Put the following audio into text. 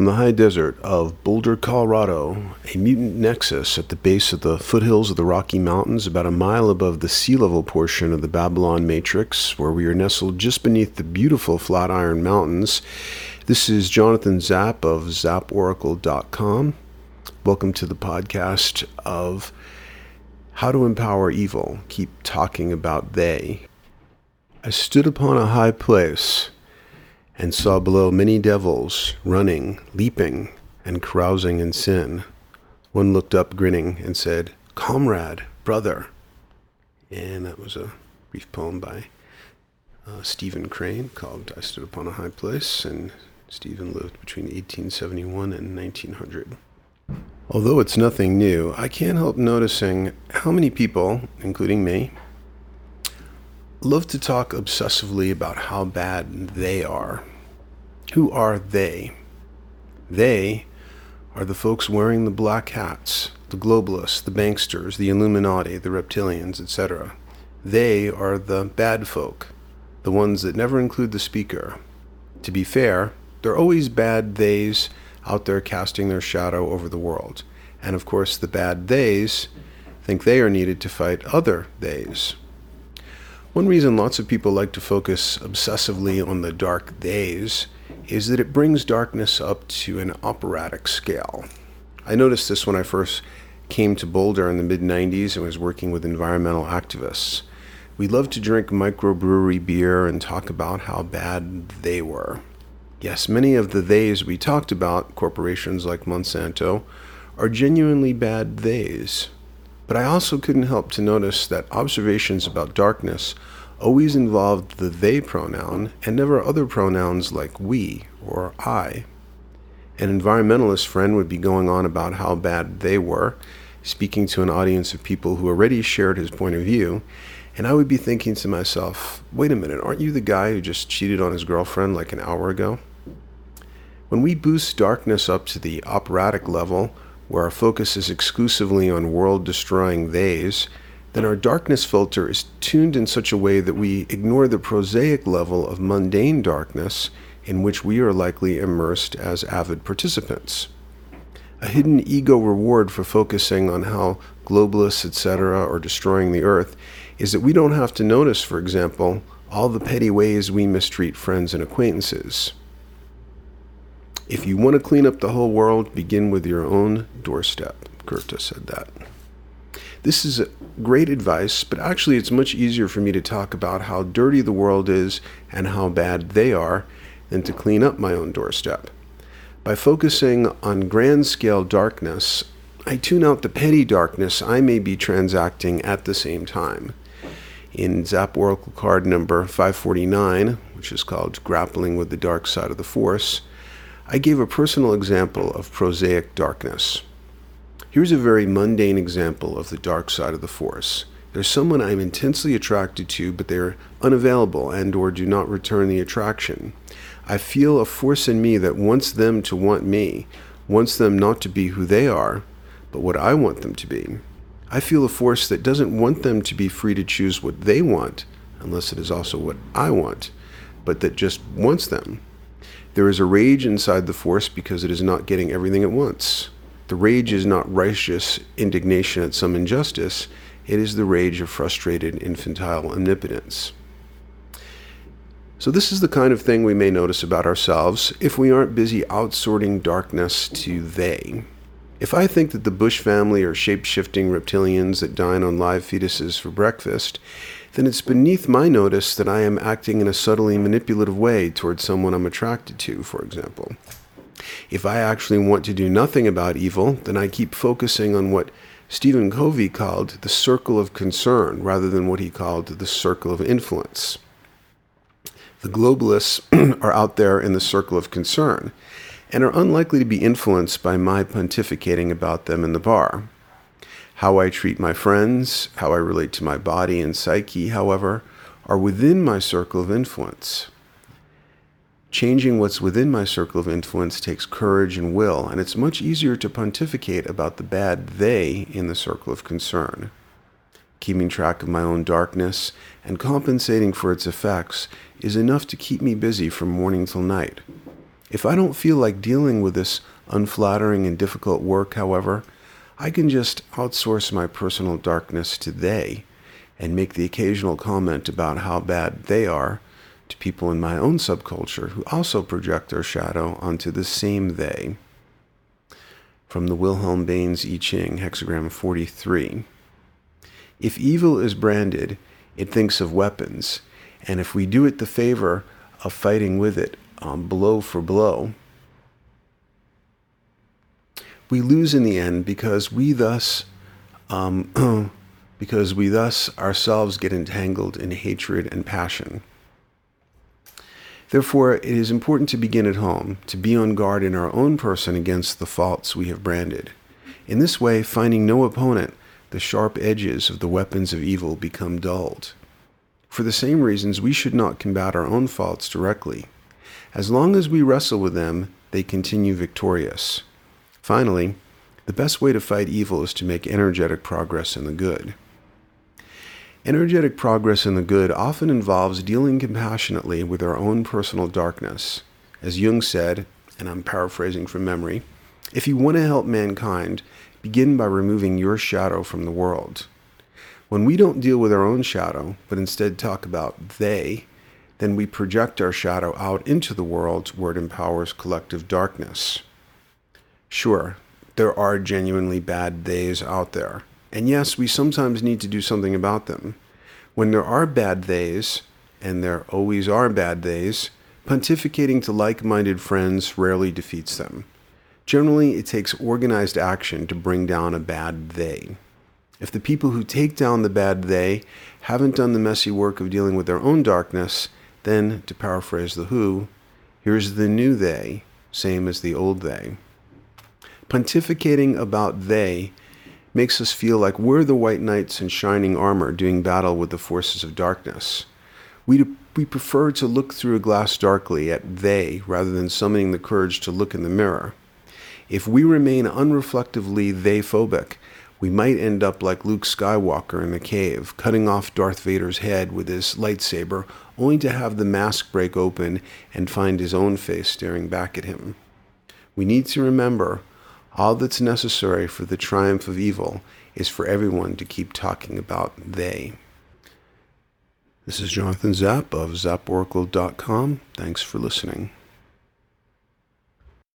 From the high desert of Boulder, Colorado, a mutant nexus at the base of the foothills of the Rocky Mountains, about a mile above the sea level portion of the Babylon Matrix, where we are nestled just beneath the beautiful Flatiron Mountains. This is Jonathan Zap of zaporacle.com. Welcome to the podcast of How to Empower Evil. Keep talking about they. I stood upon a high place and saw below many devils running, leaping, and carousing in sin. One looked up grinning and said, Comrade, brother. And that was a brief poem by uh, Stephen Crane called I Stood Upon a High Place, and Stephen lived between 1871 and 1900. Although it's nothing new, I can't help noticing how many people, including me, love to talk obsessively about how bad they are. Who are they? They are the folks wearing the black hats, the globalists, the banksters, the Illuminati, the reptilians, etc. They are the bad folk, the ones that never include the speaker. To be fair, there are always bad theys out there casting their shadow over the world. And of course, the bad theys think they are needed to fight other theys. One reason lots of people like to focus obsessively on the dark days is that it brings darkness up to an operatic scale. I noticed this when I first came to Boulder in the mid 90s and was working with environmental activists. We loved to drink microbrewery beer and talk about how bad they were. Yes, many of the theys we talked about, corporations like Monsanto, are genuinely bad theys. But I also couldn't help to notice that observations about darkness always involved the they pronoun and never other pronouns like we or I. An environmentalist friend would be going on about how bad they were, speaking to an audience of people who already shared his point of view, and I would be thinking to myself, wait a minute, aren't you the guy who just cheated on his girlfriend like an hour ago? When we boost darkness up to the operatic level, where our focus is exclusively on world destroying theys, then our darkness filter is tuned in such a way that we ignore the prosaic level of mundane darkness in which we are likely immersed as avid participants. A hidden ego reward for focusing on how globalists, etc., are destroying the earth is that we don't have to notice, for example, all the petty ways we mistreat friends and acquaintances. If you want to clean up the whole world, begin with your own doorstep. Goethe said that. This is great advice, but actually, it's much easier for me to talk about how dirty the world is and how bad they are than to clean up my own doorstep. By focusing on grand scale darkness, I tune out the petty darkness I may be transacting at the same time. In Zap Oracle card number 549, which is called Grappling with the Dark Side of the Force, I gave a personal example of prosaic darkness. Here's a very mundane example of the dark side of the force. There's someone I'm intensely attracted to, but they're unavailable and or do not return the attraction. I feel a force in me that wants them to want me, wants them not to be who they are, but what I want them to be. I feel a force that doesn't want them to be free to choose what they want, unless it is also what I want, but that just wants them. There is a rage inside the force because it is not getting everything at once. The rage is not righteous indignation at some injustice, it is the rage of frustrated infantile omnipotence. So, this is the kind of thing we may notice about ourselves if we aren't busy outsorting darkness to they. If I think that the Bush family are shape shifting reptilians that dine on live fetuses for breakfast, then it's beneath my notice that I am acting in a subtly manipulative way towards someone I'm attracted to, for example. If I actually want to do nothing about evil, then I keep focusing on what Stephen Covey called the circle of concern rather than what he called the circle of influence. The globalists are out there in the circle of concern and are unlikely to be influenced by my pontificating about them in the bar. How I treat my friends, how I relate to my body and psyche, however, are within my circle of influence. Changing what's within my circle of influence takes courage and will, and it's much easier to pontificate about the bad they in the circle of concern. Keeping track of my own darkness and compensating for its effects is enough to keep me busy from morning till night. If I don't feel like dealing with this unflattering and difficult work, however, I can just outsource my personal darkness to they and make the occasional comment about how bad they are to people in my own subculture who also project their shadow onto the same they. From the Wilhelm Baynes I Ching, hexagram 43. If evil is branded, it thinks of weapons, and if we do it the favor of fighting with it um, blow for blow, we lose in the end because we thus um, because we thus ourselves get entangled in hatred and passion. Therefore, it is important to begin at home, to be on guard in our own person against the faults we have branded. In this way, finding no opponent, the sharp edges of the weapons of evil become dulled. For the same reasons, we should not combat our own faults directly. As long as we wrestle with them, they continue victorious. Finally, the best way to fight evil is to make energetic progress in the good. Energetic progress in the good often involves dealing compassionately with our own personal darkness. As Jung said, and I'm paraphrasing from memory, if you want to help mankind, begin by removing your shadow from the world. When we don't deal with our own shadow, but instead talk about they, then we project our shadow out into the world where it empowers collective darkness. Sure, there are genuinely bad theys out there. And yes, we sometimes need to do something about them. When there are bad days, and there always are bad days, pontificating to like minded friends rarely defeats them. Generally, it takes organized action to bring down a bad they. If the people who take down the bad they haven't done the messy work of dealing with their own darkness, then, to paraphrase The Who, here's the new they, same as the old they. Pontificating about they makes us feel like we're the white knights in shining armor doing battle with the forces of darkness. We, we prefer to look through a glass darkly at they rather than summoning the courage to look in the mirror. If we remain unreflectively they phobic, we might end up like Luke Skywalker in the cave, cutting off Darth Vader's head with his lightsaber, only to have the mask break open and find his own face staring back at him. We need to remember all that's necessary for the triumph of evil is for everyone to keep talking about they. This is Jonathan Zap of zaporacle.com. Thanks for listening.